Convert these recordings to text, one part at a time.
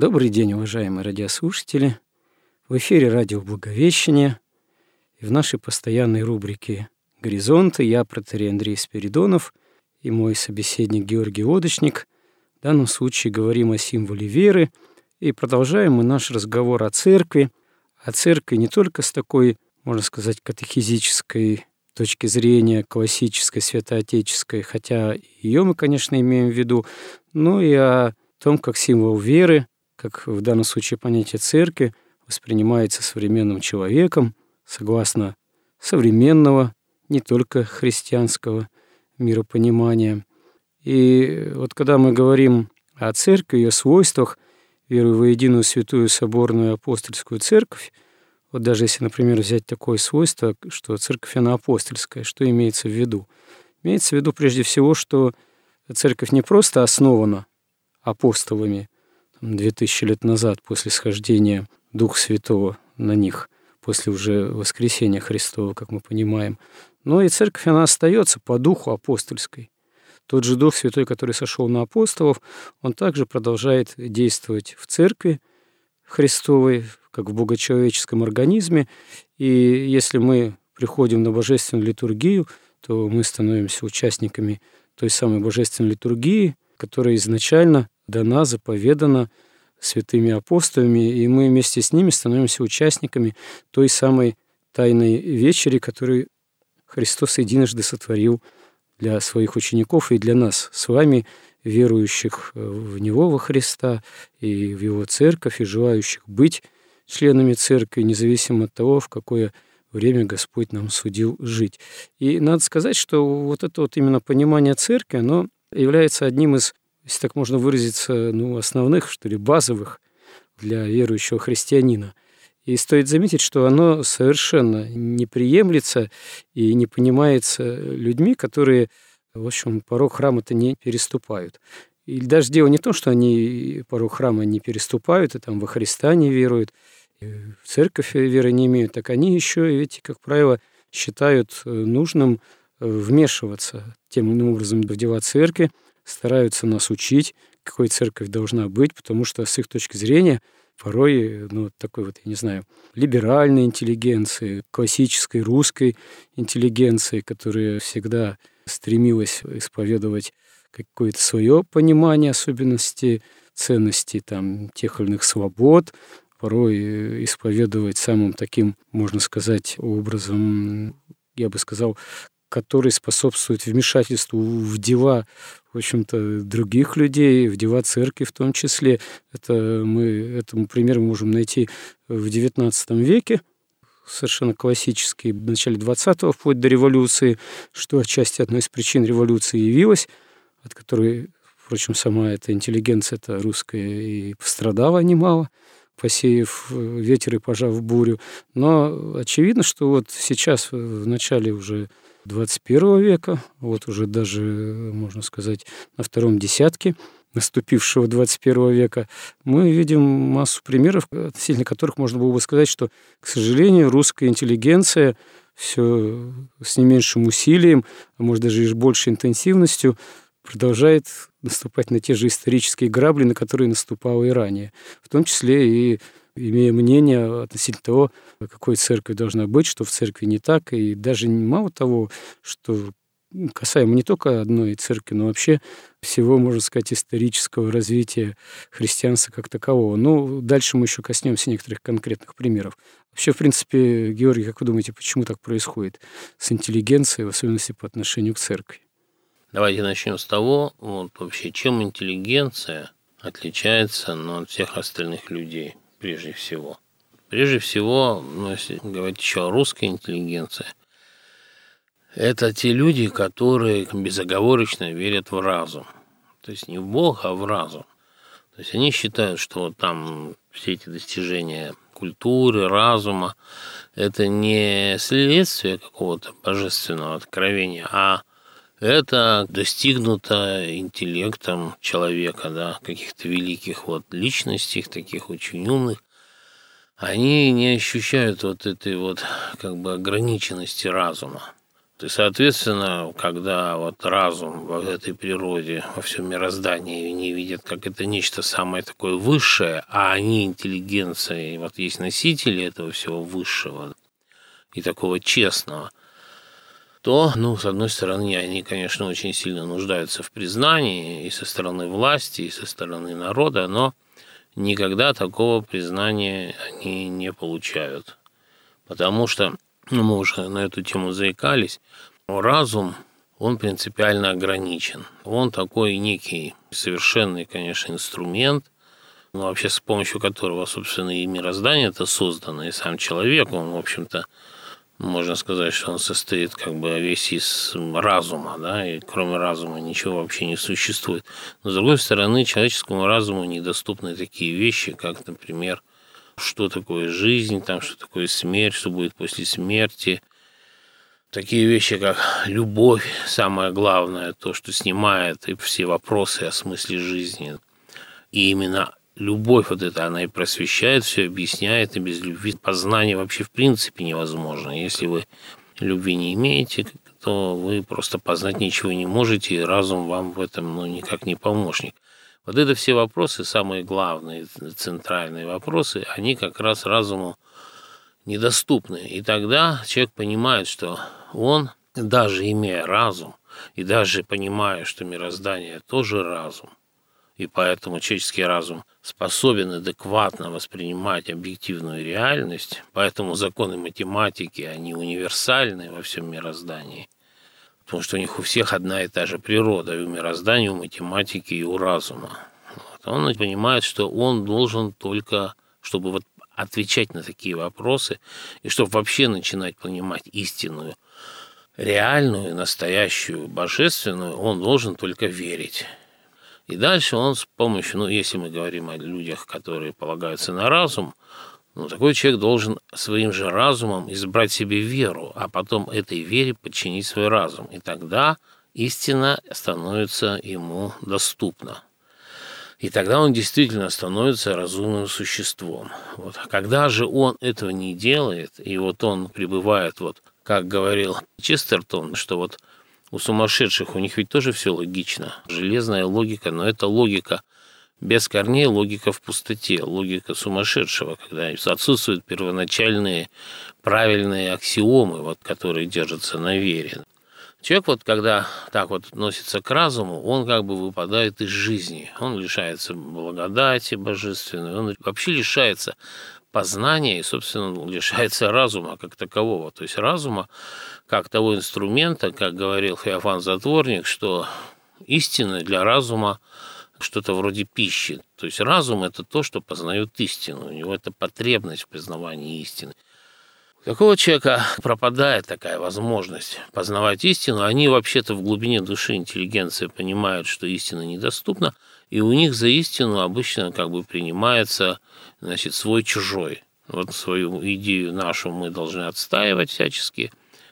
Добрый день, уважаемые радиослушатели. В эфире радио «Благовещение» и в нашей постоянной рубрике «Горизонты» я, протерей Андрей Спиридонов и мой собеседник Георгий Лодочник. В данном случае говорим о символе веры и продолжаем мы наш разговор о церкви, о церкви не только с такой, можно сказать, катехизической точки зрения, классической, святоотеческой, хотя ее мы, конечно, имеем в виду, но и о том, как символ веры – как в данном случае понятие церкви воспринимается современным человеком согласно современного, не только христианского миропонимания. И вот когда мы говорим о церкви, ее свойствах, верую в единую святую соборную апостольскую церковь, вот даже если, например, взять такое свойство, что церковь, она апостольская, что имеется в виду? Имеется в виду прежде всего, что церковь не просто основана апостолами, две тысячи лет назад, после схождения Духа Святого на них, после уже воскресения Христова, как мы понимаем. Но и церковь, она остается по духу апостольской. Тот же Дух Святой, который сошел на апостолов, он также продолжает действовать в церкви Христовой, как в богочеловеческом организме. И если мы приходим на божественную литургию, то мы становимся участниками той самой божественной литургии, которая изначально дана, заповедана святыми апостолами, и мы вместе с ними становимся участниками той самой тайной вечери, которую Христос единожды сотворил для своих учеников и для нас с вами, верующих в Него, во Христа, и в Его церковь, и желающих быть членами церкви, независимо от того, в какое время Господь нам судил жить. И надо сказать, что вот это вот именно понимание церкви, оно является одним из если так можно выразиться, ну, основных, что ли, базовых для верующего христианина. И стоит заметить, что оно совершенно не приемлется и не понимается людьми, которые, в общем, порог храма-то не переступают. И даже дело не в том, что они порог храма не переступают, и там во Христа не веруют, в церковь веры не имеют, так они еще, ведь, как правило, считают нужным вмешиваться тем образом в дела церкви, стараются нас учить, какой церковь должна быть, потому что с их точки зрения порой, ну, такой вот, я не знаю, либеральной интеллигенции, классической русской интеллигенции, которая всегда стремилась исповедовать какое-то свое понимание особенностей, ценностей там, тех или иных свобод, порой исповедовать самым таким, можно сказать, образом, я бы сказал, который способствует вмешательству в дела, в общем-то, других людей, в дела церкви в том числе. Это мы, этому пример можем найти в XIX веке, совершенно классический, в начале 20-го, вплоть до революции, что отчасти одной из причин революции явилась, от которой, впрочем, сама эта интеллигенция это русская и пострадала немало, посеяв ветер и пожав бурю. Но очевидно, что вот сейчас, в начале уже 21 века, вот уже даже, можно сказать, на втором десятке наступившего 21 века, мы видим массу примеров, относительно которых можно было бы сказать, что, к сожалению, русская интеллигенция все с не меньшим усилием, а может даже и большей интенсивностью продолжает наступать на те же исторические грабли, на которые наступало и ранее. В том числе и имея мнение относительно того, какой церковь должна быть, что в церкви не так, и даже мало того, что касаемо не только одной церкви, но вообще всего, можно сказать, исторического развития христианства как такового. Ну, дальше мы еще коснемся некоторых конкретных примеров. Вообще, в принципе, Георгий, как вы думаете, почему так происходит с интеллигенцией, в особенности по отношению к церкви? Давайте начнем с того, вот вообще, чем интеллигенция отличается ну, от всех остальных людей прежде всего? Прежде всего, ну, если говорить еще о русской интеллигенции, это те люди, которые безоговорочно верят в разум. То есть не в Бога, а в разум. То есть они считают, что там все эти достижения культуры, разума, это не следствие какого-то божественного откровения, а это достигнуто интеллектом человека, да, каких-то великих вот личностей, таких очень умных. Они не ощущают вот этой вот как бы ограниченности разума. И, соответственно, когда вот разум в этой природе, во всем мироздании не видят как это нечто самое такое высшее, а они интеллигенция, и вот есть носители этого всего высшего и такого честного, то, ну, с одной стороны, они, конечно, очень сильно нуждаются в признании и со стороны власти, и со стороны народа, но никогда такого признания они не получают. Потому что ну, мы уже на эту тему заикались, разум, он принципиально ограничен. Он такой некий совершенный, конечно, инструмент, ну, вообще с помощью которого, собственно, и мироздание это создано, и сам человек, он, в общем-то, можно сказать, что он состоит как бы весь из разума, да, и кроме разума ничего вообще не существует. Но, с другой стороны, человеческому разуму недоступны такие вещи, как, например, что такое жизнь, там, что такое смерть, что будет после смерти. Такие вещи, как любовь, самое главное, то, что снимает и все вопросы о смысле жизни. И именно любовь вот эта, она и просвещает, все объясняет, и без любви познание вообще в принципе невозможно. Если вы любви не имеете, то вы просто познать ничего не можете, и разум вам в этом ну, никак не помощник. Вот это все вопросы, самые главные, центральные вопросы, они как раз разуму недоступны. И тогда человек понимает, что он, даже имея разум, и даже понимая, что мироздание тоже разум, и поэтому человеческий разум способен адекватно воспринимать объективную реальность, поэтому законы математики, они универсальны во всем мироздании – потому что у них у всех одна и та же природа, и у мироздания, и у математики, и у разума. Вот. Он понимает, что он должен только, чтобы вот отвечать на такие вопросы, и чтобы вообще начинать понимать истинную, реальную, настоящую, божественную, он должен только верить. И дальше он с помощью, ну, если мы говорим о людях, которые полагаются на разум, но такой человек должен своим же разумом избрать себе веру, а потом этой вере подчинить свой разум. И тогда истина становится ему доступна. И тогда он действительно становится разумным существом. Вот. А когда же он этого не делает, и вот он пребывает, вот, как говорил Честертон, что вот у сумасшедших у них ведь тоже все логично. Железная логика, но это логика без корней логика в пустоте, логика сумасшедшего, когда отсутствуют первоначальные правильные аксиомы, вот, которые держатся на вере. Человек вот, когда так вот относится к разуму, он как бы выпадает из жизни. Он лишается благодати божественной, он вообще лишается познания и, собственно, лишается разума как такового. То есть разума как того инструмента, как говорил Феофан Затворник, что истина для разума что-то вроде пищи. То есть разум – это то, что познает истину. У него это потребность в признавании истины. У такого человека пропадает такая возможность познавать истину. Они вообще-то в глубине души интеллигенция понимают, что истина недоступна, и у них за истину обычно как бы принимается значит, свой-чужой. Вот свою идею нашу мы должны отстаивать всячески,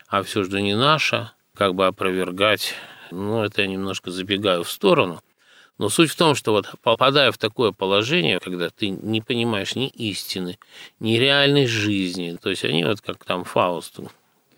а все, что не наше, как бы опровергать. Ну, это я немножко забегаю в сторону. Но суть в том, что вот попадая в такое положение, когда ты не понимаешь ни истины, ни реальной жизни, то есть они вот как там Фауст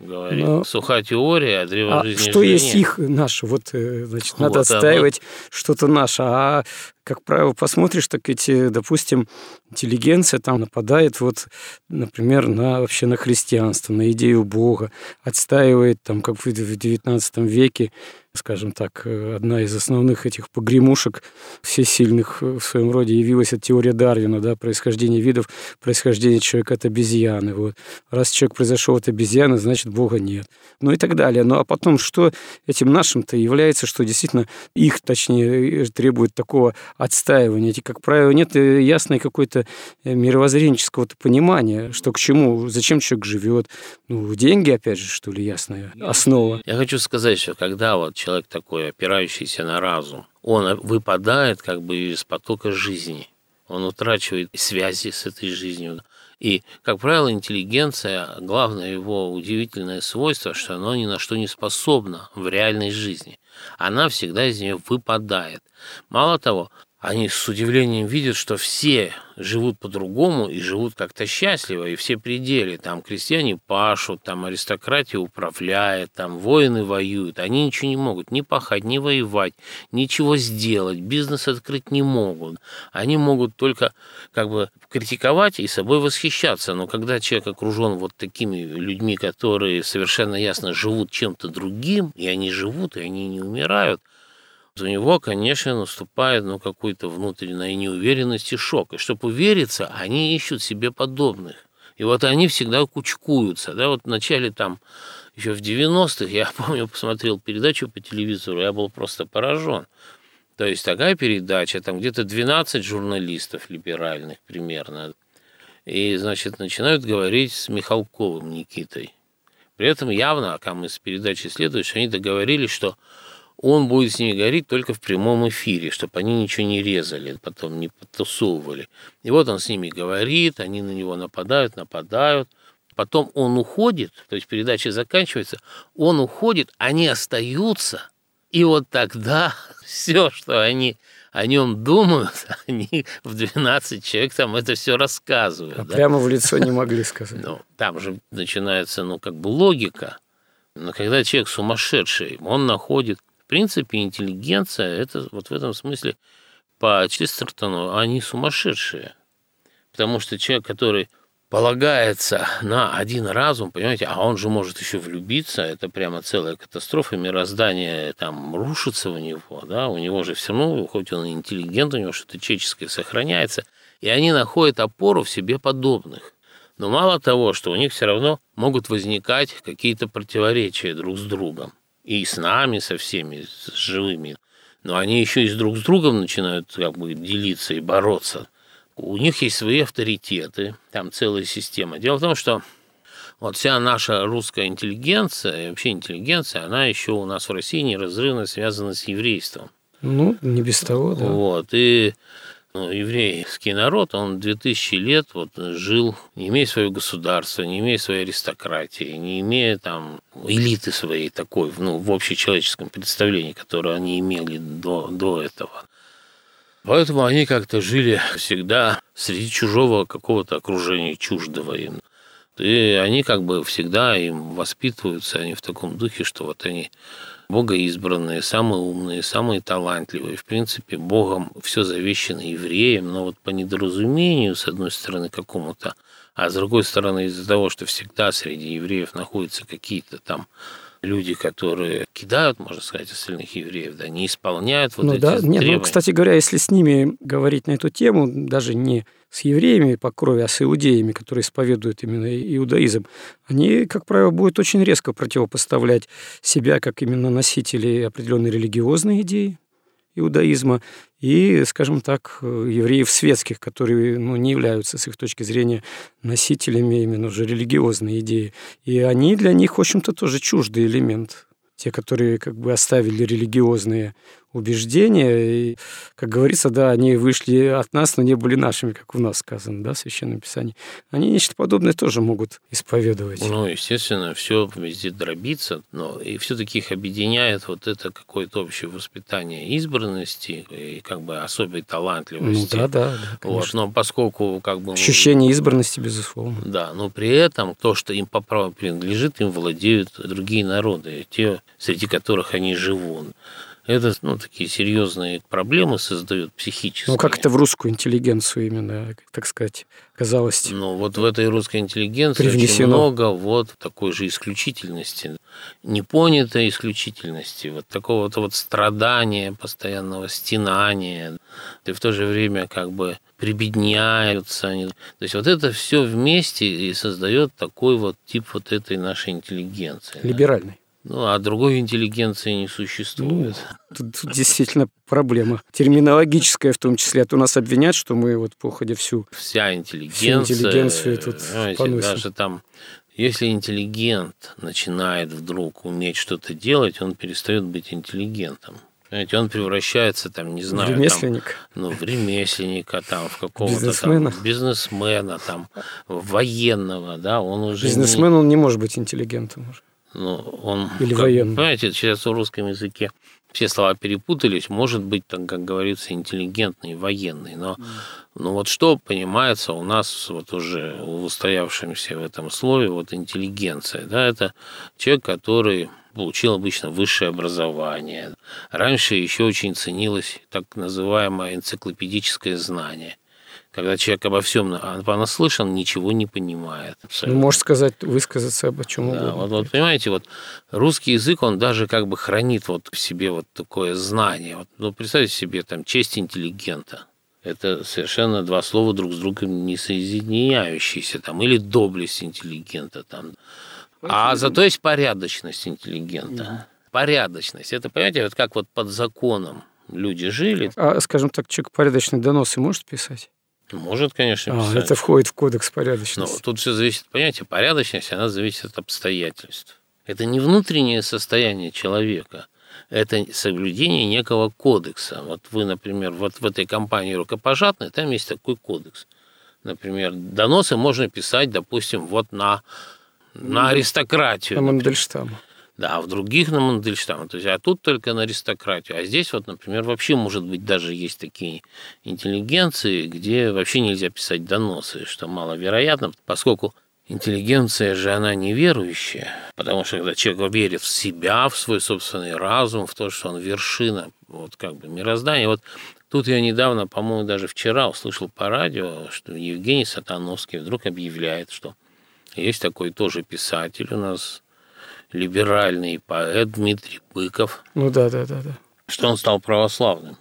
говорит, Но... сухая теория, а древо а жизни что есть их наше? Вот, э, значит, надо вот, отстаивать а вот... что-то наше, а как правило, посмотришь, так эти, допустим, интеллигенция там нападает вот, например, на вообще на христианство, на идею Бога, отстаивает там, как в XIX веке, скажем так, одна из основных этих погремушек всесильных в своем роде явилась от теория Дарвина, да, происхождение видов, происхождение человека от обезьяны. Вот. Раз человек произошел от обезьяны, значит, Бога нет. Ну и так далее. Ну а потом, что этим нашим-то является, что действительно их, точнее, требует такого отстаивания. Эти, как правило, нет э, ясной какой-то э, мировоззренческого понимания, что к чему, зачем человек живет. Ну, деньги, опять же, что ли, ясная основа. Я хочу сказать, что когда вот человек такой, опирающийся на разум, он выпадает как бы из потока жизни, он утрачивает связи с этой жизнью. И, как правило, интеллигенция, главное его удивительное свойство, что она ни на что не способна в реальной жизни. Она всегда из нее выпадает. Мало того, они с удивлением видят, что все живут по-другому и живут как-то счастливо, и все пределы. Там крестьяне пашут, там аристократия управляет, там воины воюют. Они ничего не могут ни пахать, ни воевать, ничего сделать, бизнес открыть не могут. Они могут только как бы критиковать и собой восхищаться. Но когда человек окружен вот такими людьми, которые совершенно ясно живут чем-то другим, и они живут, и они не умирают, у него, конечно, наступает ну, какой-то внутренняя неуверенность и шок. И чтобы увериться, они ищут себе подобных. И вот они всегда кучкуются. Да? Вот в начале там, еще в 90-х, я помню, посмотрел передачу по телевизору, я был просто поражен. То есть такая передача, там где-то 12 журналистов либеральных примерно. И, значит, начинают говорить с Михалковым Никитой. При этом явно, как мы с передачи следует, что они договорились, что он будет с ними говорить только в прямом эфире, чтобы они ничего не резали, потом не подтасовывали. И вот он с ними говорит, они на него нападают, нападают. Потом он уходит, то есть передача заканчивается, он уходит, они остаются. И вот тогда все, что они о нем думают, они в 12 человек там это все рассказывают. А да? Прямо в лицо не могли сказать. Ну, там же начинается, ну, как бы логика. Но когда человек сумасшедший, он находит принципе, интеллигенция – это вот в этом смысле по Честертону они сумасшедшие. Потому что человек, который полагается на один разум, понимаете, а он же может еще влюбиться, это прямо целая катастрофа, мироздание там рушится у него, да, у него же все равно, хоть он интеллигент, у него что-то человеческое сохраняется, и они находят опору в себе подобных. Но мало того, что у них все равно могут возникать какие-то противоречия друг с другом и с нами, со всеми, с живыми. Но они еще и с друг с другом начинают как бы делиться и бороться. У них есть свои авторитеты, там целая система. Дело в том, что вот вся наша русская интеллигенция, и вообще интеллигенция, она еще у нас в России неразрывно связана с еврейством. Ну, не без того, да. Вот, и еврейский народ, он 2000 лет вот жил, не имея своего государства, не имея своей аристократии, не имея там элиты своей такой, ну, в общечеловеческом представлении, которое они имели до, до этого. Поэтому они как-то жили всегда среди чужого какого-то окружения, чуждого им. И они как бы всегда им воспитываются, они в таком духе, что вот они богоизбранные, самые умные, самые талантливые. В принципе, Богом все завещено евреям, но вот по недоразумению, с одной стороны, какому-то, а с другой стороны, из-за того, что всегда среди евреев находятся какие-то там люди, которые кидают, можно сказать, остальных евреев, да, не исполняют вот ну, эти да, требования. Нет, ну, кстати говоря, если с ними говорить на эту тему, даже не с евреями по крови, а с иудеями, которые исповедуют именно иудаизм, они, как правило, будут очень резко противопоставлять себя как именно носители определенной религиозной идеи, иудаизма и, скажем так, евреев светских, которые ну, не являются, с их точки зрения, носителями именно уже религиозной идеи. И они для них, в общем-то, тоже чуждый элемент те, которые как бы оставили религиозные убеждения. И, как говорится, да, они вышли от нас, но не были нашими, как у нас сказано, да, в Священном Писании. Они нечто подобное тоже могут исповедовать. Ну, естественно, все везде дробится, но и все-таки их объединяет вот это какое-то общее воспитание избранности и как бы особой талантливости. Ну, да, да. да вот, но поскольку как бы... Ощущение избранности, безусловно. Да, но при этом то, что им по праву принадлежит, им владеют другие народы, те, среди которых они живут это ну, такие серьезные проблемы создают психические. Ну, как это в русскую интеллигенцию именно, так сказать, казалось? Ну, вот в этой русской интеллигенции привнесено. очень много вот такой же исключительности, непонятой исключительности, вот такого вот, вот страдания, постоянного стенания, и в то же время как бы прибедняются. Они. То есть вот это все вместе и создает такой вот тип вот этой нашей интеллигенции. Либеральной. Ну, а другой интеллигенции не существует. Ну, тут, тут действительно проблема. Терминологическая в том числе. А то нас обвинят, что мы вот походя всю... Вся интеллигенция... Всю интеллигенцию тут поносим. Даже там, если интеллигент начинает вдруг уметь что-то делать, он перестает быть интеллигентом. Понимаете, он превращается, там, не знаю, ремесленник. Там, ну, в ремесленника, там, в какого-то бизнесмена. там бизнесмена, там, военного, да, он уже бизнесмен, не... он не может быть интеллигентом уже. Ну, он, Или как, военным. Понимаете, сейчас в русском языке все слова перепутались, может быть, там, как говорится, интеллигентный, военный, но, mm. но вот что понимается у нас вот уже в устоявшемся в этом слове, вот интеллигенция, да, это человек, который получил обычно высшее образование. Раньше еще очень ценилось так называемое энциклопедическое знание когда человек обо всем понаслышан, ничего не понимает. Ну, может сказать, высказаться об чем да, Вот, вот понимаете, вот русский язык, он даже как бы хранит вот в себе вот такое знание. Вот, ну, представьте себе, там, честь интеллигента. Это совершенно два слова друг с другом не соединяющиеся, там, или доблесть интеллигента, там. А зато есть порядочность интеллигента. Порядочность. Это, понимаете, вот как вот под законом люди жили. А, скажем так, человек порядочный доносы может писать? Может, конечно, писать. А, это входит в кодекс порядочности. Но тут все зависит, понимаете, порядочность, она зависит от обстоятельств. Это не внутреннее состояние человека, это соблюдение некого кодекса. Вот вы, например, вот в этой компании рукопожатной, там есть такой кодекс. Например, доносы можно писать, допустим, вот на, на аристократию. На Мандельштама. Да, а в других на Мандельштам. То есть, а тут только на аристократию. А здесь вот, например, вообще, может быть, даже есть такие интеллигенции, где вообще нельзя писать доносы, что маловероятно, поскольку интеллигенция же она неверующая, потому что когда человек верит в себя, в свой собственный разум, в то, что он вершина вот как бы мироздания. Вот тут я недавно, по-моему, даже вчера услышал по радио, что Евгений Сатановский вдруг объявляет, что есть такой тоже писатель у нас, либеральный поэт Дмитрий Быков. Ну да, да, да, да. Что он стал православным.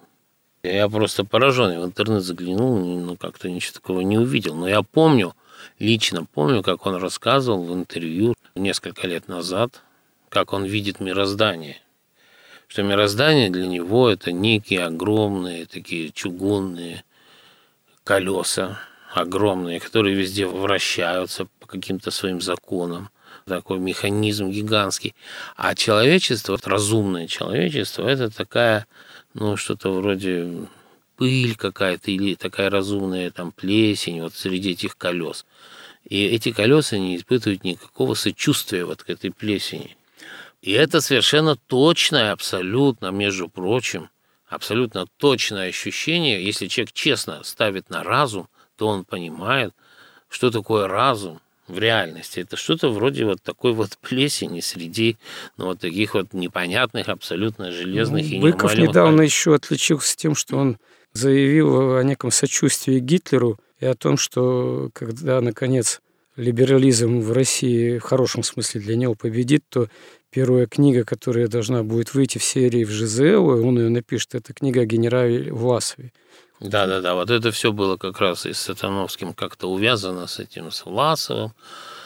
Я просто поражен, я в интернет заглянул, ну как-то ничего такого не увидел. Но я помню, лично помню, как он рассказывал в интервью несколько лет назад, как он видит мироздание. Что мироздание для него это некие огромные такие чугунные колеса, огромные, которые везде вращаются по каким-то своим законам такой механизм гигантский. А человечество, разумное человечество, это такая, ну, что-то вроде пыль какая-то или такая разумная там плесень вот среди этих колес. И эти колеса не испытывают никакого сочувствия вот к этой плесени. И это совершенно точное, абсолютно, между прочим, абсолютно точное ощущение, если человек честно ставит на разум, то он понимает, что такое разум, в реальности. Это что-то вроде вот такой вот плесени среди ну, вот таких вот непонятных, абсолютно железных ну, и Быков недавно еще отличился тем, что он заявил о неком сочувствии Гитлеру и о том, что когда, наконец, либерализм в России в хорошем смысле для него победит, то первая книга, которая должна будет выйти в серии в ЖЗЛ, он ее напишет, это книга о генерале Власове. Да, да, да. Вот это все было как раз и с Сатановским как-то увязано с этим, с Власовым.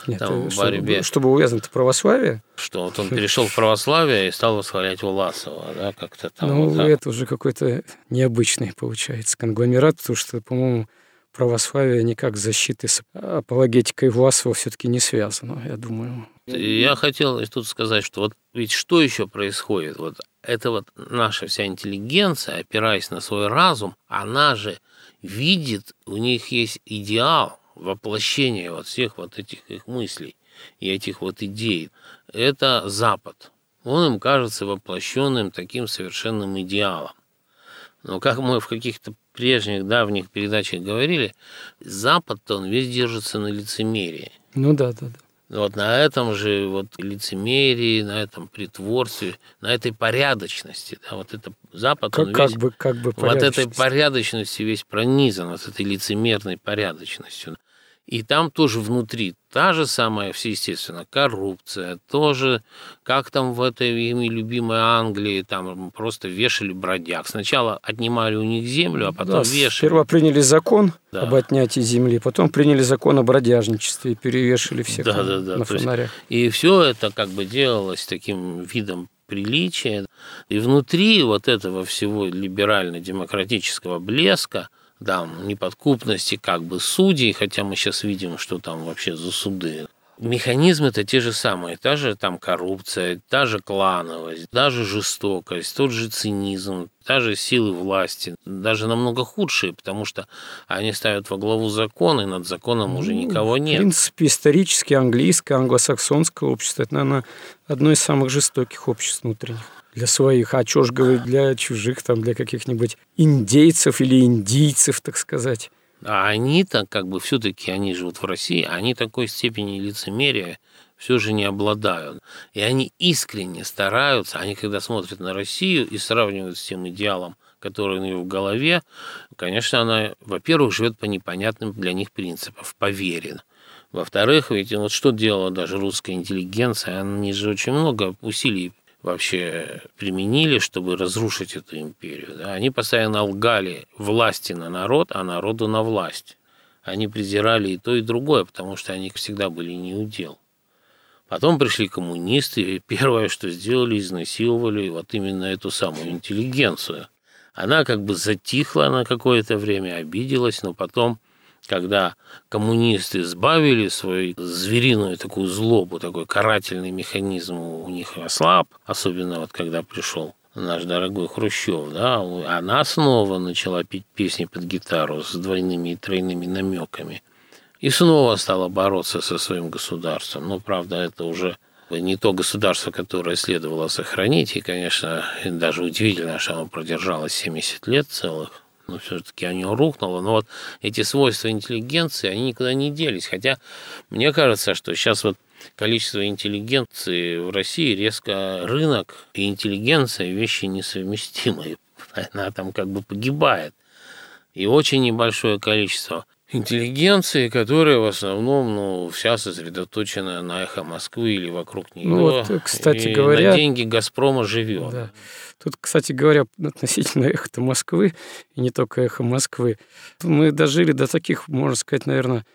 Нет, там, в борьбе. Чтобы, чтобы увязано-то православие? Что вот он перешел в православие и стал восхвалять Власова, да, как-то там. Ну, вот это уже какой-то необычный, получается, конгломерат, потому что, по-моему, православие никак с защитой, с апологетикой Власова все-таки не связано, я думаю. Я хотел тут сказать, что вот ведь что еще происходит? Вот это вот наша вся интеллигенция, опираясь на свой разум, она же видит, у них есть идеал воплощения вот всех вот этих их мыслей и этих вот идей. Это Запад. Он им кажется воплощенным таким совершенным идеалом. Но как мы в каких-то прежних давних передачах говорили, Запад-то он весь держится на лицемерии. Ну да, да, да. Вот на этом же вот лицемерии, на этом притворстве, на этой порядочности, да, вот это Запад, как, он как весь, бы, как бы вот этой порядочности весь пронизан, вот этой лицемерной порядочностью. И там тоже внутри та же самая, все естественно, коррупция, тоже, как там в этой ими любимой Англии, там просто вешали бродяг. Сначала отнимали у них землю, а потом Да, вешали. Сперва приняли закон Да. об отнятии земли, потом приняли закон о бродяжничестве и перевешали всех Да, там да, да, на то есть фонарях. И все это как бы делалось таким видом приличия. И внутри вот этого всего либерально-демократического блеска, да, неподкупности как бы судей, хотя мы сейчас видим, что там вообще за суды. Механизмы-то те же самые, та же там коррупция, та же клановость, даже жестокость, тот же цинизм, та же силы власти, даже намного худшие, потому что они ставят во главу закон, и над законом уже никого В нет. принципе, исторически английское, англосаксонское общество – это, наверное, одно из самых жестоких обществ внутренних для своих, а чё ж говорить, для чужих, там, для каких-нибудь индейцев или индийцев, так сказать. А они-то, как бы, все-таки они живут в России, они такой степени лицемерия все же не обладают. И они искренне стараются, они когда смотрят на Россию и сравнивают с тем идеалом, который у нее в голове, конечно, она, во-первых, живет по непонятным для них принципам, по вере. Во-вторых, ведь вот что делала даже русская интеллигенция, они же очень много усилий вообще применили, чтобы разрушить эту империю. Да? Они постоянно лгали власти на народ, а народу на власть. Они презирали и то, и другое, потому что они всегда были неудел. Потом пришли коммунисты, и первое, что сделали, изнасиловали вот именно эту самую интеллигенцию. Она как бы затихла на какое-то время, обиделась, но потом когда коммунисты сбавили свою звериную такую злобу, такой карательный механизм у них ослаб, особенно вот когда пришел наш дорогой Хрущев, да, она снова начала петь песни под гитару с двойными и тройными намеками. И снова стала бороться со своим государством. Но, правда, это уже не то государство, которое следовало сохранить. И, конечно, даже удивительно, что оно продержалось 70 лет целых но все-таки оно рухнуло. Но вот эти свойства интеллигенции, они никуда не делись. Хотя мне кажется, что сейчас вот количество интеллигенции в России резко рынок и интеллигенция вещи несовместимые. Она там как бы погибает. И очень небольшое количество интеллигенции, которая в основном ну, вся сосредоточена на эхо Москвы или вокруг нее. Ну вот, кстати и говоря, на деньги Газпрома живет. Да. Тут, кстати говоря, относительно эхо Москвы, и не только эхо Москвы, мы дожили до таких, можно сказать, наверное,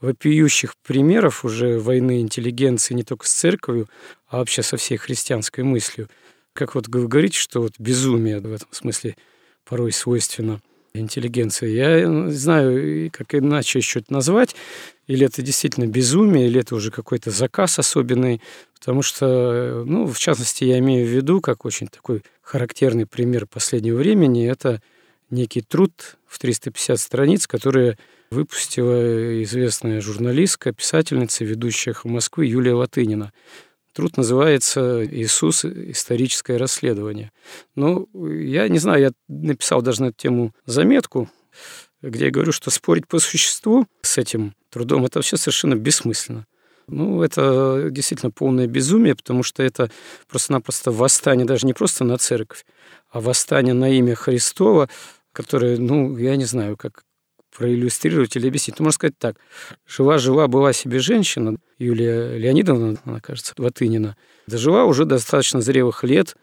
вопиющих примеров уже войны интеллигенции не только с церковью, а вообще со всей христианской мыслью. Как вот вы говорите, что вот безумие в этом смысле порой свойственно интеллигенции. Я не знаю, как иначе еще это назвать. Или это действительно безумие, или это уже какой-то заказ особенный. Потому что, ну, в частности, я имею в виду, как очень такой характерный пример последнего времени, это некий труд в 350 страниц, который выпустила известная журналистка, писательница, ведущая Москвы Юлия Латынина. Труд называется «Иисус. Историческое расследование». Ну, я не знаю, я написал даже на эту тему заметку, где я говорю, что спорить по существу с этим трудом – это вообще совершенно бессмысленно. Ну, это действительно полное безумие, потому что это просто-напросто восстание даже не просто на церковь, а восстание на имя Христова, которое, ну, я не знаю, как проиллюстрировать или объяснить. Ну, можно сказать так. Жила-жила была себе женщина, Юлия Леонидовна, она, кажется, Латынина, дожила уже достаточно зрелых лет,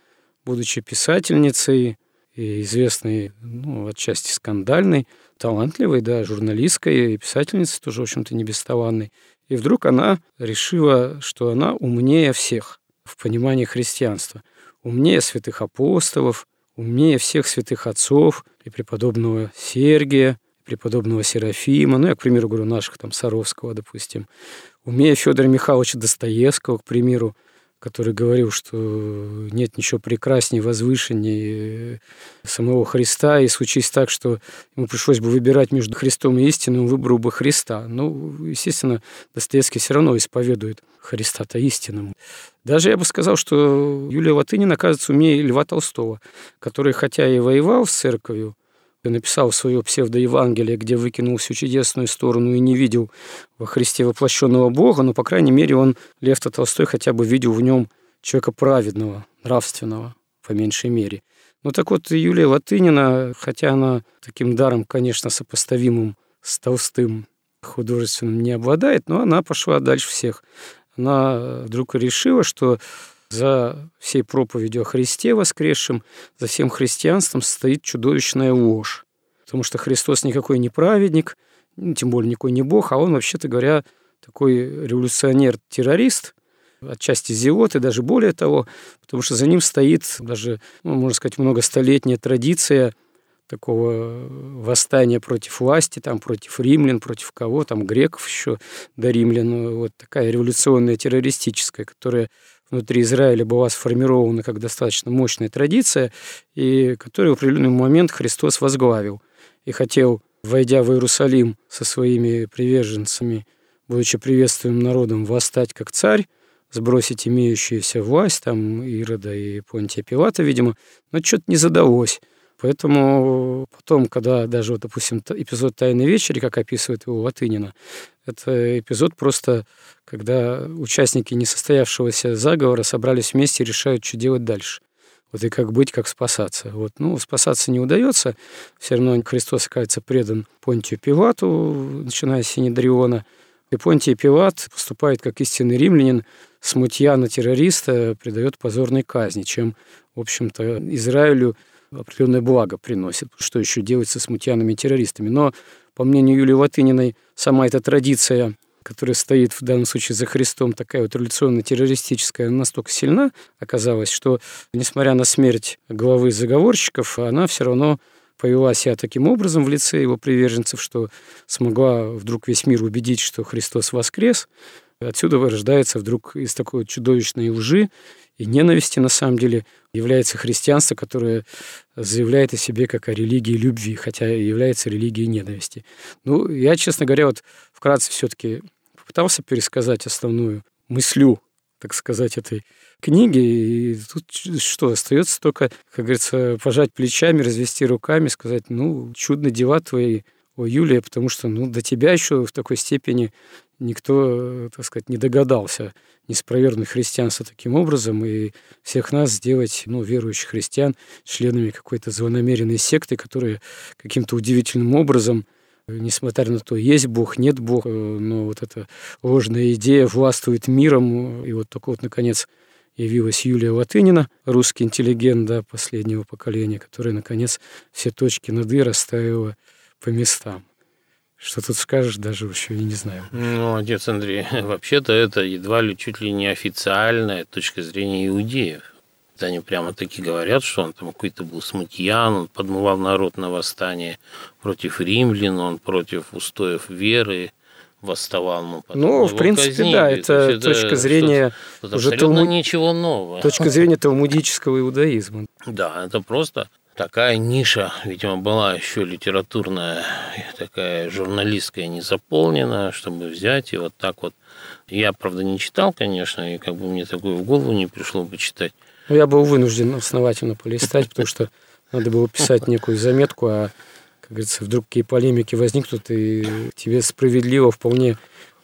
будучи писательницей и известной, ну, отчасти скандальной, талантливой, да, журналисткой и писательницей, тоже, в общем-то, не бесталанной. И вдруг она решила, что она умнее всех в понимании христианства. Умнее святых апостолов, умнее всех святых отцов и преподобного Сергия, преподобного Серафима, ну, я, к примеру, говорю, наших, там, Саровского, допустим, умея Федора Михайловича Достоевского, к примеру, который говорил, что нет ничего прекраснее, возвышеннее самого Христа, и случись так, что ему пришлось бы выбирать между Христом и истиной, он выбрал бы Христа. Ну, естественно, Достоевский все равно исповедует Христа-то истинному. Даже я бы сказал, что Юлия Латынина, оказывается, умнее Льва Толстого, который, хотя и воевал с церковью, написал свое псевдоевангелие, где выкинул всю чудесную сторону и не видел во Христе воплощенного Бога, но, по крайней мере, он, Лев Толстой, хотя бы видел в нем человека праведного, нравственного, по меньшей мере. Ну так вот, Юлия Латынина, хотя она таким даром, конечно, сопоставимым с Толстым, художественным не обладает, но она пошла дальше всех. Она вдруг решила, что за всей проповедью о Христе воскресшем, за всем христианством стоит чудовищная ложь. Потому что Христос никакой не праведник, ну, тем более никакой не Бог, а он, вообще-то говоря, такой революционер-террорист, отчасти зиот и даже более того, потому что за ним стоит даже, ну, можно сказать, многостолетняя традиция такого восстания против власти, там, против римлян, против кого, там, греков еще до римлян, вот такая революционная террористическая, которая внутри Израиля была сформирована как достаточно мощная традиция, и которую в определенный момент Христос возглавил и хотел, войдя в Иерусалим со своими приверженцами, будучи приветствуемым народом, восстать как царь, сбросить имеющуюся власть, там, Ирода и Понтия Пилата, видимо, но что-то не задалось. Поэтому потом, когда даже, вот, допустим, эпизод «Тайной вечери», как описывает его Латынина, это эпизод просто, когда участники несостоявшегося заговора собрались вместе и решают, что делать дальше. Вот и как быть, как спасаться. Вот. Ну, спасаться не удается. Все равно Христос, оказывается, предан Понтию Пилату, начиная с Синедриона. И Понтий Пилат поступает как истинный римлянин, смутьяна-террориста придает позорной казни, чем, в общем-то, Израилю определенное благо приносит. Что еще делать со смутьянами террористами? Но, по мнению Юлии Латыниной, сама эта традиция, которая стоит в данном случае за Христом, такая вот революционно-террористическая, настолько сильна оказалась, что, несмотря на смерть главы заговорщиков, она все равно повела себя таким образом в лице его приверженцев, что смогла вдруг весь мир убедить, что Христос воскрес. Отсюда рождается вдруг из такой чудовищной лжи и ненависти, на самом деле, является христианство, которое заявляет о себе как о религии любви, хотя является религией ненависти. Ну, я, честно говоря, вот вкратце все-таки попытался пересказать основную мыслю, так сказать, этой книги, и тут что, остается только, как говорится, пожать плечами, развести руками, сказать, ну, чудно дела твои, о, Юлия, потому что, ну, до тебя еще в такой степени никто, так сказать, не догадался не спровергнуть христианство таким образом и всех нас сделать, ну, верующих христиан, членами какой-то злонамеренной секты, которая каким-то удивительным образом несмотря на то, есть Бог, нет Бога, но вот эта ложная идея властвует миром, и вот только вот, наконец, явилась Юлия Латынина, русский интеллигент да, последнего поколения, которая, наконец, все точки над «и» расставила по местам. Что тут скажешь, даже еще и не знаю. Ну, отец Андрей, вообще-то это едва ли чуть ли не официальная точка зрения иудеев. Они прямо таки говорят, что он там какой-то был смутьян, он подмывал народ на восстание против римлян, он против устоев веры восставал. Ну, ну в принципе, казнили. да, это, это точка зрения уже талму... ничего нового. Точка зрения талмудического иудаизма. Да, это просто такая ниша, видимо, была еще литературная, такая журналистская не заполнена, чтобы взять и вот так вот. Я, правда, не читал, конечно, и как бы мне такое в голову не пришло бы читать. Ну, я был вынужден основательно полистать, потому что надо было писать некую заметку, а, как говорится, вдруг какие полемики возникнут, и тебе справедливо вполне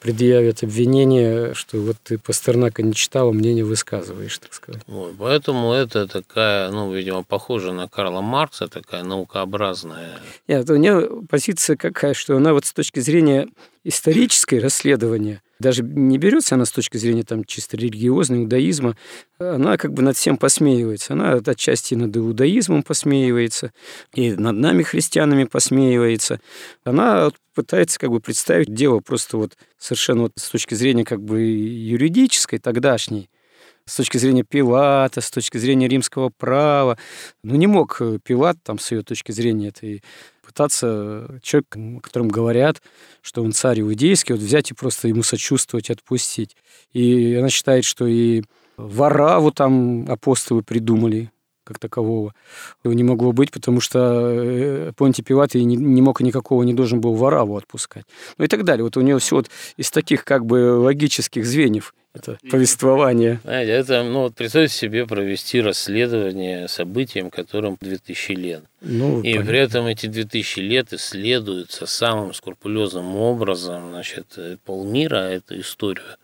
предъявят обвинение, что вот ты Пастернака не читал, а мнение высказываешь, так сказать. Вот, поэтому это такая, ну, видимо, похожа на Карла Маркса, такая наукообразная. Нет, у меня позиция какая, что она вот с точки зрения исторической расследования – даже не берется она с точки зрения там чисто религиозной, иудаизма, она как бы над всем посмеивается. Она отчасти над иудаизмом посмеивается, и над нами, христианами, посмеивается. Она пытается как бы представить дело просто вот совершенно вот с точки зрения как бы юридической, тогдашней, с точки зрения Пилата, с точки зрения римского права. Ну, не мог Пилат, там, с ее точки зрения, этой пытаться человек, о котором говорят, что он царь иудейский, вот взять и просто ему сочувствовать, отпустить. И она считает, что и Вараву там апостолы придумали, как такового. Его не могло быть, потому что э, Понти Пилат и не, мог никакого, не должен был Вараву отпускать. Ну и так далее. Вот у него все вот из таких как бы логических звеньев это повествование. Знаете, это, ну, вот представьте себе провести расследование событиям, которым 2000 лет. Ну, и понятно. при этом эти 2000 лет исследуются самым скрупулезным образом, значит, полмира эту историю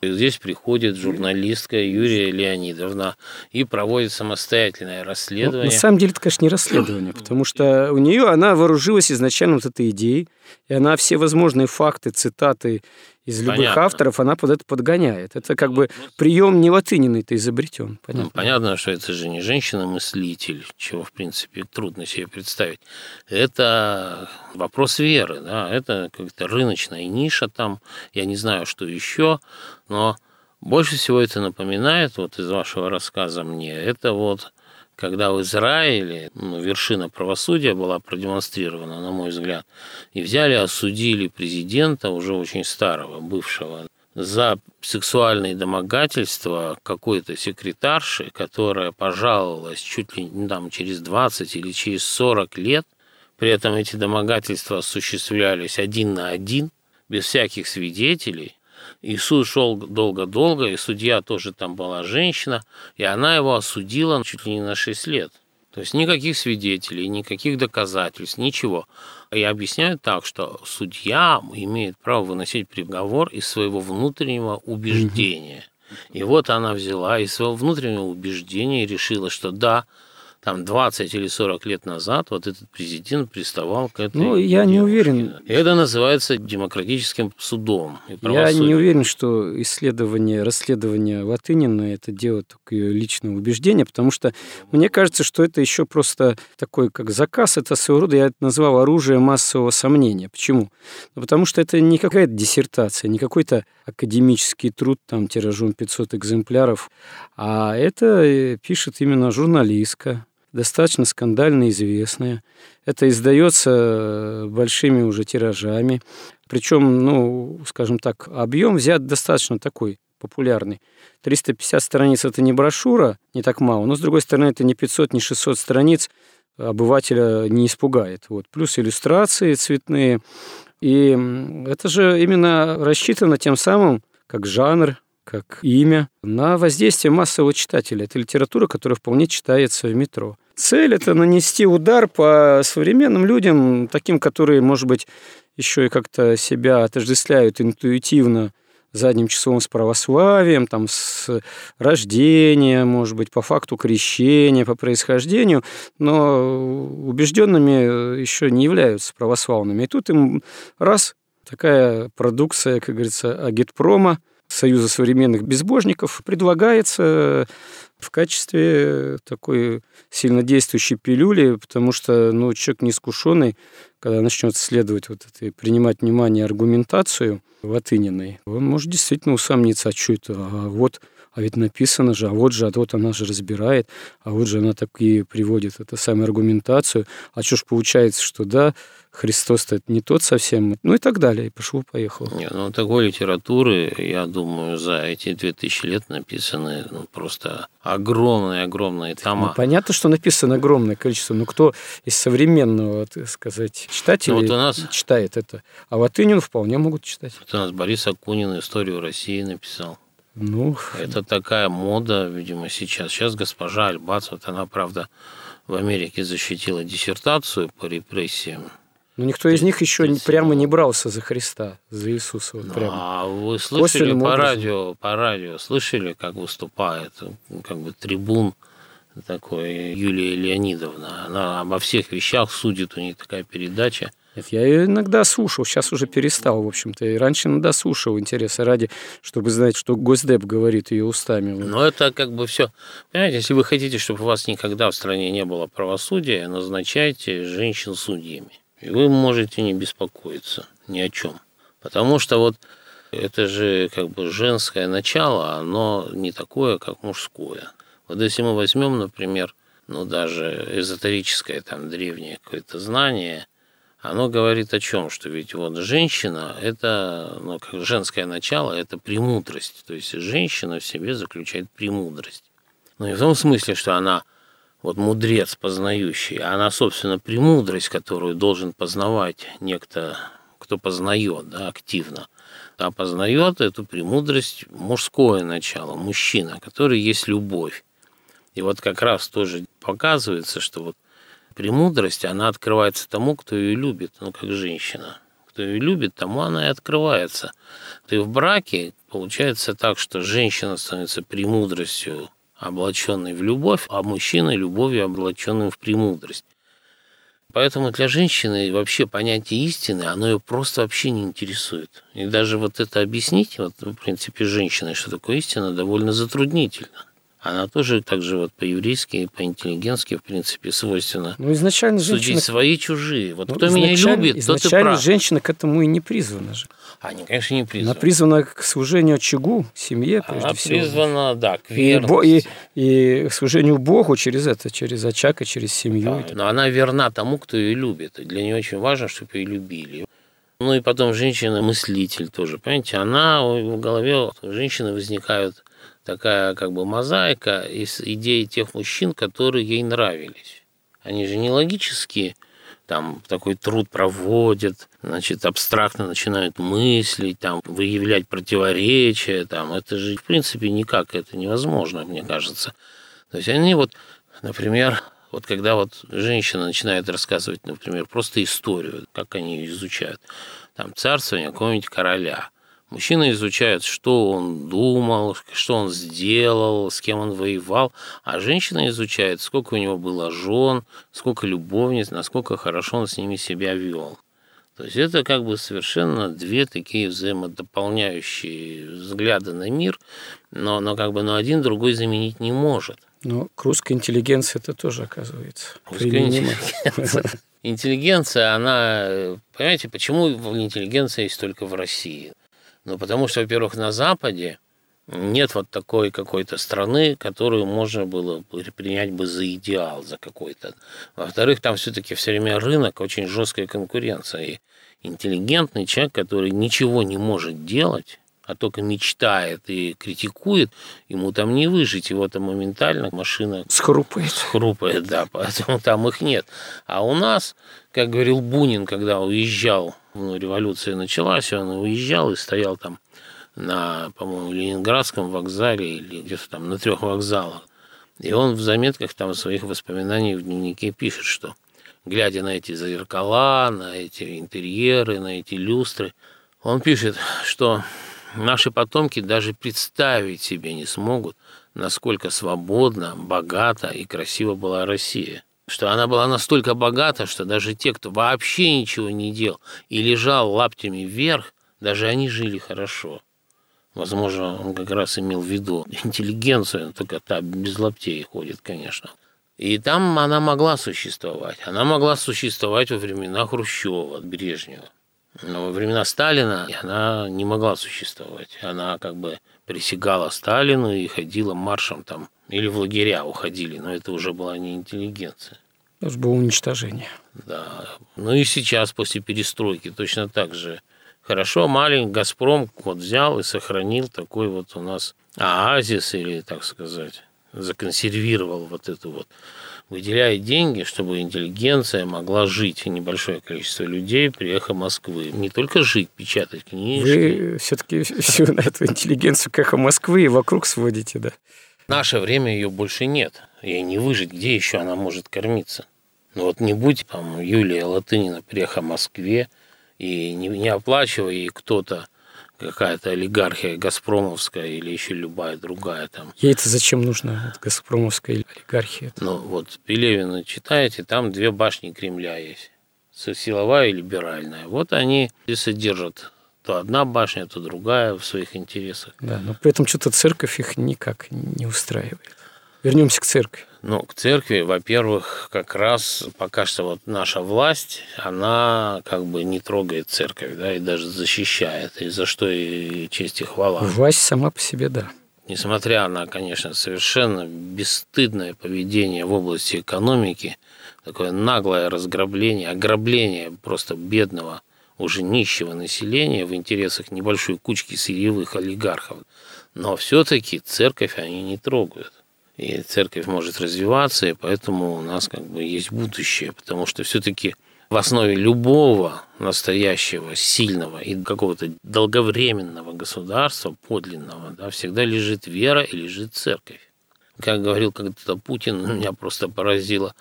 и здесь приходит журналистка Юрия Леонидовна и проводит самостоятельное расследование. Ну, на самом деле, это, конечно, не расследование, потому что у нее она вооружилась изначально вот этой идеей, и она все возможные факты, цитаты из любых понятно. авторов, она под это подгоняет. Это как бы прием не латынины это изобретен. Понятно. Ну, понятно, что это же не женщина-мыслитель, чего, в принципе, трудно себе представить. Это вопрос веры, да, это как-то рыночная ниша там, я не знаю, что еще, но больше всего это напоминает, вот из вашего рассказа мне, это вот когда в Израиле ну, вершина правосудия была продемонстрирована, на мой взгляд, и взяли, осудили президента, уже очень старого, бывшего, за сексуальные домогательства какой-то секретарши, которая пожаловалась чуть ли не там через 20 или через 40 лет, при этом эти домогательства осуществлялись один на один, без всяких свидетелей, и суд шел долго-долго, и судья тоже там была женщина, и она его осудила чуть ли не на 6 лет. То есть никаких свидетелей, никаких доказательств, ничего. И объясняют так, что судья имеет право выносить приговор из своего внутреннего убеждения. И вот она взяла из своего внутреннего убеждения и решила, что да, там 20 или 40 лет назад вот этот президент приставал к этой Ну, я девушке. не уверен. И это называется демократическим судом. я не уверен, что исследование, расследование Латынина – это дело только ее личного убеждения, потому что мне кажется, что это еще просто такой, как заказ, это своего рода, я это назвал оружие массового сомнения. Почему? Ну, потому что это не какая-то диссертация, не какой-то академический труд, там, тиражом 500 экземпляров, а это э, пишет именно журналистка, достаточно скандально известная. Это издается э, большими уже тиражами. Причем, ну, скажем так, объем взят достаточно такой популярный. 350 страниц – это не брошюра, не так мало, но, с другой стороны, это не 500, не 600 страниц, обывателя не испугает. Вот. Плюс иллюстрации цветные. И это же именно рассчитано тем самым, как жанр, как имя, на воздействие массового читателя. Это литература, которая вполне читается в метро. Цель – это нанести удар по современным людям, таким, которые, может быть, еще и как-то себя отождествляют интуитивно задним числом с православием, там, с рождения, может быть, по факту крещения, по происхождению, но убежденными еще не являются православными. И тут им раз такая продукция, как говорится, агитпрома, Союза современных безбожников предлагается в качестве такой сильнодействующей пилюли, потому что ну, человек неискушенный, когда начнет следовать вот этой, принимать внимание аргументацию Латыниной, он может действительно усомниться, а что это, а вот а ведь написано же, а вот же, а вот она же разбирает, а вот же она такие приводит это самую аргументацию, а что ж получается, что да, Христос-то не тот совсем, ну и так далее, и пошло-поехало. Не, ну такой литературы, я думаю, за эти 2000 лет написаны ну, просто огромные-огромные тома. Ну, понятно, что написано огромное количество, но кто из современного, так сказать, читателей ну, вот у нас... читает это? А Латынин вполне могут читать. Вот у нас Борис Акунин историю России написал. Ну, это такая мода, видимо, сейчас. Сейчас госпожа Альбац, вот она, правда, в Америке защитила диссертацию по репрессиям но никто из них еще прямо не брался за Христа, за Иисуса. Вот прямо. А вы слышали по радио, по радио, слышали, как выступает как бы трибун такой Юлия Леонидовна? Она обо всех вещах судит, у нее такая передача. Нет, я ее иногда слушал, сейчас уже перестал, в общем-то. И раньше иногда слушал интереса ради, чтобы знать, что Госдеп говорит ее устами. Но это как бы все. Понимаете, если вы хотите, чтобы у вас никогда в стране не было правосудия, назначайте женщин судьями. И вы можете не беспокоиться ни о чем. Потому что вот это же как бы женское начало, оно не такое, как мужское. Мы возьмем, например, ну даже эзотерическое там древнее какое-то знание, оно говорит о чем? Что ведь вот женщина – это, ну, как женское начало, это премудрость. То есть женщина в себе заключает премудрость. Ну, не в том смысле, что она вот мудрец познающий, а она, собственно, премудрость, которую должен познавать некто, кто познает да, активно. А познает эту премудрость мужское начало, мужчина, который есть любовь. И вот как раз тоже показывается, что вот премудрость, она открывается тому, кто ее любит, ну, как женщина. Кто ее любит, тому она и открывается. И в браке получается так, что женщина становится премудростью, облаченной в любовь, а мужчина – любовью, облаченным в премудрость. Поэтому для женщины вообще понятие истины, оно ее просто вообще не интересует. И даже вот это объяснить, вот, в принципе, женщине, что такое истина, довольно затруднительно она тоже так же вот по-еврейски, по-интеллигентски, в принципе, свойственно ну, изначально судить женщина... свои чужие. Вот ну, кто меня любит, тот и прав. женщина к этому и не призвана же. Они, конечно, не призваны. Она призвана к служению очагу, семье, прежде Она всего. призвана, да, к верности. И, и, и к служению Богу через это, через очаг и через семью. Да, но она верна тому, кто ее любит. И для нее очень важно, чтобы ее любили. Ну и потом женщина-мыслитель тоже, понимаете, она в голове у женщины возникают такая как бы мозаика из идей тех мужчин, которые ей нравились. Они же не логические, там такой труд проводят, значит, абстрактно начинают мыслить, там, выявлять противоречия, там, это же, в принципе, никак это невозможно, мне кажется. То есть они вот, например, вот когда вот женщина начинает рассказывать, например, просто историю, как они ее изучают, там, царствование какого-нибудь короля – Мужчина изучает, что он думал, что он сделал, с кем он воевал, а женщина изучает, сколько у него было жен, сколько любовниц, насколько хорошо он с ними себя вел. То есть это как бы совершенно две такие взаимодополняющие взгляды на мир, но, но как бы но один другой заменить не может. Но к русской интеллигенции это тоже оказывается Русская интеллигенция. интеллигенция, она... Понимаете, почему интеллигенция есть только в России? Ну, потому что, во-первых, на Западе нет вот такой какой-то страны, которую можно было принять бы за идеал, за какой-то. Во-вторых, там все-таки все время рынок, очень жесткая конкуренция. И интеллигентный человек, который ничего не может делать, а только мечтает и критикует, ему там не выжить, его там моментально машина схрупает. Схрупает, да, поэтому там их нет. А у нас, как говорил Бунин, когда уезжал, ну, революция началась, он уезжал и стоял там на, по-моему, Ленинградском вокзале или где-то там на трех вокзалах. И он в заметках там своих воспоминаний в дневнике пишет, что глядя на эти зеркала, на эти интерьеры, на эти люстры, он пишет, что Наши потомки даже представить себе не смогут, насколько свободна, богата и красива была Россия. Что она была настолько богата, что даже те, кто вообще ничего не делал и лежал лаптями вверх, даже они жили хорошо. Возможно, он как раз имел в виду интеллигенцию, только та без лаптей ходит, конечно. И там она могла существовать. Она могла существовать во времена Хрущева, Брежнева. Но во времена Сталина она не могла существовать. Она как бы присягала Сталину и ходила маршем там, или в лагеря уходили, но это уже была не интеллигенция. Это было уничтожение. Да. Ну и сейчас, после перестройки, точно так же. Хорошо, маленький «Газпром» вот взял и сохранил такой вот у нас оазис, или, так сказать, законсервировал вот эту вот выделяет деньги, чтобы интеллигенция могла жить, небольшое количество людей при эхо Москвы. Не только жить, печатать книжки. Вы все-таки всю эту интеллигенцию к эхо Москвы и вокруг сводите, да? В наше время ее больше нет. Ей не выжить, где еще она может кормиться. Ну вот не будь там Юлия Латынина при эхо Москве, и не, не оплачивая ей кто-то какая-то олигархия газпромовская или еще любая другая там. Ей это зачем нужно, газпромовская олигархия? Ну вот Пелевина читаете, там две башни Кремля есть. Силовая и либеральная. Вот они и содержат то одна башня, то другая в своих интересах. Да, но при этом что-то церковь их никак не устраивает. Вернемся к церкви. Ну, к церкви, во-первых, как раз пока что вот наша власть, она как бы не трогает церковь, да, и даже защищает, и за что и честь и хвала. Власть сама по себе, да. Несмотря на, конечно, совершенно бесстыдное поведение в области экономики, такое наглое разграбление, ограбление просто бедного, уже нищего населения в интересах небольшой кучки сырьевых олигархов. Но все-таки церковь они не трогают и церковь может развиваться, и поэтому у нас как бы есть будущее, потому что все-таки в основе любого настоящего, сильного и какого-то долговременного государства, подлинного, да, всегда лежит вера и лежит церковь. Как говорил когда-то Путин, меня просто поразило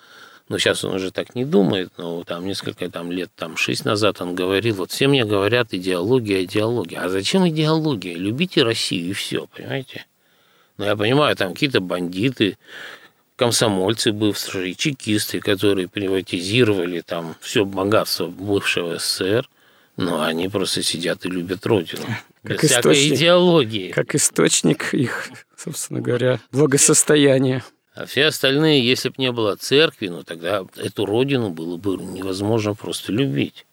ну, сейчас он уже так не думает, но там несколько там, лет, там, шесть назад он говорил, вот все мне говорят идеология, идеология. А зачем идеология? Любите Россию и все, понимаете? Ну, я понимаю, там какие-то бандиты, комсомольцы бывшие, чекисты, которые приватизировали там все богатство бывшего СССР, но они просто сидят и любят Родину. Как без всякой идеологии. Как источник их, собственно говоря, благосостояния. А все остальные, если бы не было церкви, ну тогда эту родину было бы невозможно просто любить.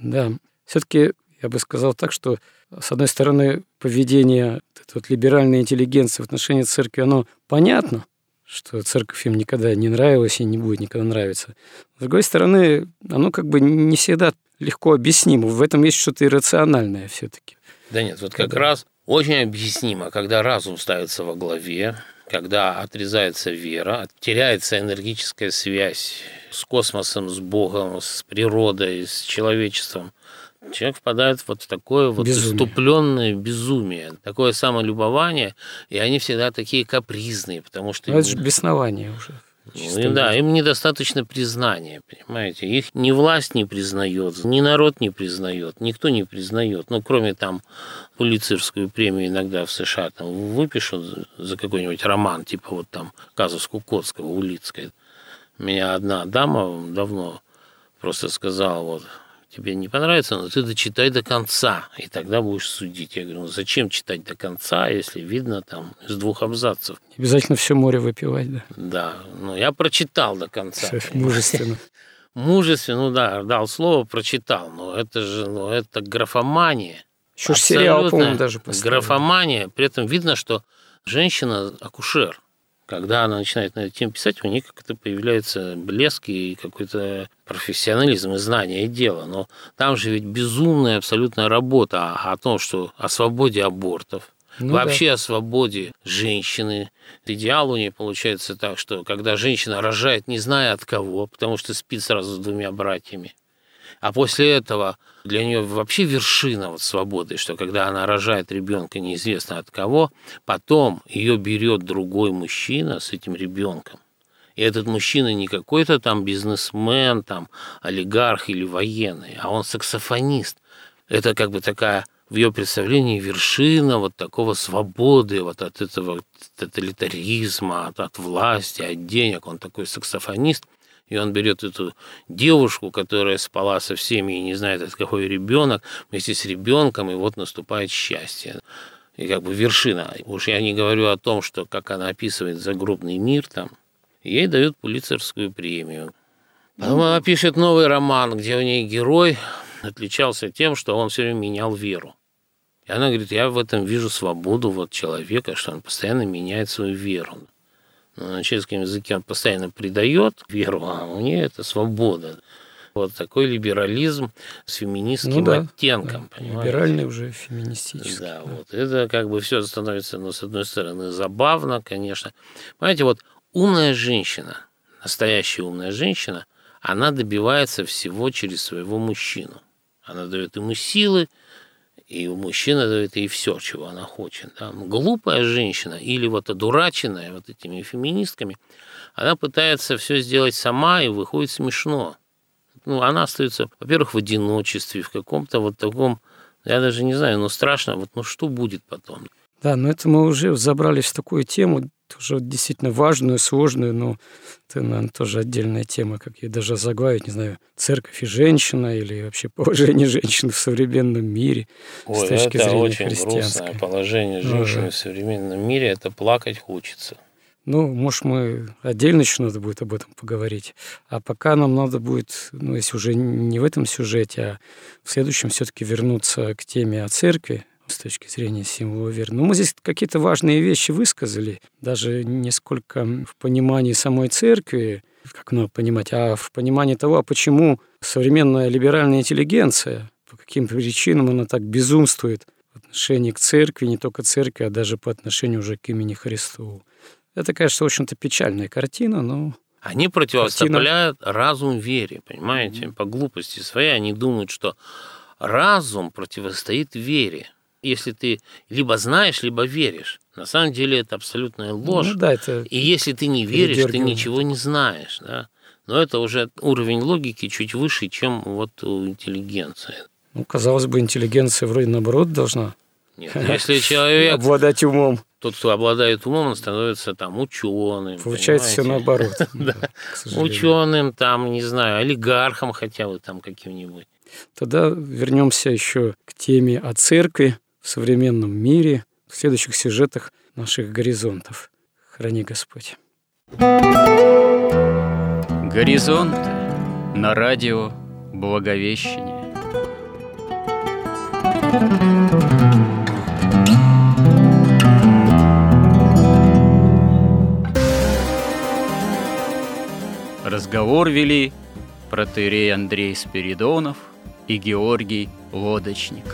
Да, все-таки я бы сказал так, что с одной стороны поведение этой вот либеральной интеллигенции в отношении церкви, оно понятно, что церковь им никогда не нравилась и не будет никогда нравиться. С другой стороны, оно как бы не всегда легко объяснимо. В этом есть что-то иррациональное все-таки. Да нет, вот как Да. раз очень объяснимо, когда разум ставится во главе, когда отрезается вера, теряется энергическая связь с космосом, с Богом, с природой, с человечеством. Человек впадает вот в такое вот Безумие. иступленное безумие, такое самолюбование, и они всегда такие капризные, потому что... Ну, это же беснование уже. Ну, чисто да, им недостаточно признания, понимаете? Их ни власть не признает, ни народ не признает, никто не признает. Ну, кроме там Пулицерскую премию иногда в США там выпишут за- какой-нибудь роман, типа вот там казус Кукотского, Улицкой. Меня одна дама давно просто сказала, вот, тебе не понравится, но ты дочитай до конца, и тогда будешь судить. Я говорю, ну зачем читать до конца, если видно там из двух абзацев? Обязательно все море выпивать, да. Да, ну я прочитал до конца. Понимаете? Мужественно. Мужественно, ну да, дал слово, прочитал, но это же, ну это графомания. Еще сериал, по-моему, даже поставили. Графомания, при этом видно, что женщина акушер. Когда она начинает на эту тему писать, у нее как-то появляется блеск и какой-то профессионализм и знание дела. Но там же ведь безумная абсолютная работа о, том, что о свободе абортов, Ну вообще о свободе женщины. Идеал у нее получается так, что когда женщина рожает, не зная от кого, потому что спит сразу с двумя братьями, а после этого для нее вообще вершина вот свободы, что когда она рожает ребенка неизвестно от кого, потом ее берет другой мужчина с этим ребенком. И этот мужчина не какой-то там бизнесмен, там, олигарх или военный, а он саксофонист. Это как бы такая в ее представлении вершина вот такого свободы, вот от этого тоталитаризма, от, от власти, от денег. Он такой саксофонист, и он берет эту девушку, которая спала со всеми и не знает, от какой ребенок, вместе с ребенком, и вот наступает счастье. И как бы вершина. Уж я не говорю о том, что как она описывает загробный мир там, ей дают Пулицерскую премию. Потом она пишет новый роман, где у нее герой отличался тем, что он все время менял веру. И она говорит, я в этом вижу свободу вот человека, что он постоянно меняет свою веру. На чешском языке он постоянно предает веру, а у нее это свобода. Вот такой либерализм с феминистским Ну да, оттенком, Да, понимаете? Либеральный уже феминистический. Да, вот это как бы все становится, ну, с одной стороны, забавно, конечно. Понимаете, вот умная женщина, настоящая умная женщина, она добивается всего через своего мужчину. Она дает ему силы, и мужчина дает ей все, чего она хочет. Да. Глупая женщина или вот одураченная вот этими феминистками, она пытается все сделать сама, и выходит смешно. Ну, она остается, во-первых, в одиночестве, в каком-то вот таком, я даже не знаю, ну страшно, вот ну что будет потом? Да, но это мы уже забрались в такую тему, тоже действительно важную, сложную, но это, наверное, тоже отдельная тема, как ее даже заглавить, не знаю, церковь и женщина или вообще положение женщин в современном мире с Ой, точки это зрения очень грустное положение Ну, женщины да. в современном мире, это плакать хочется. Ну, может, мы отдельно еще надо будет об этом поговорить. А пока нам надо будет, ну, если уже не в этом сюжете, а в следующем все-таки вернуться к теме о церкви с точки зрения символа веры. Ну, мы здесь какие-то важные вещи высказали, даже не сколько в понимании самой церкви, как надо понимать, а в понимании того, а почему современная либеральная интеллигенция, по каким причинам она так безумствует в отношении к церкви, не только церкви, а даже по отношению уже к имени Христову. Это, конечно, в общем-то, печальная картина, но Они противопоставляют разум вере, понимаете? По глупости своей они думают, что разум противостоит вере. Если ты либо знаешь, либо веришь. На самом деле это абсолютная ложь. Ну да, это И если ты не веришь, ты ничего не знаешь. Да? Но это уже уровень логики чуть выше, чем вот у интеллигенции. Ну, казалось бы, интеллигенция вроде наоборот должна Нет, если человек, обладать умом. тот, кто обладает умом, он становится там ученым. Получается все наоборот. Да. Ученым, там, не знаю, олигархом хотя бы там каким-нибудь. Тогда вернемся еще к теме о церкви в современном мире в следующих сюжетах наших горизонтов. Храни Господь. Горизонт на радио Благовещение. Разговор вели протерей Андрей Спиридонов и Георгий Лодочник.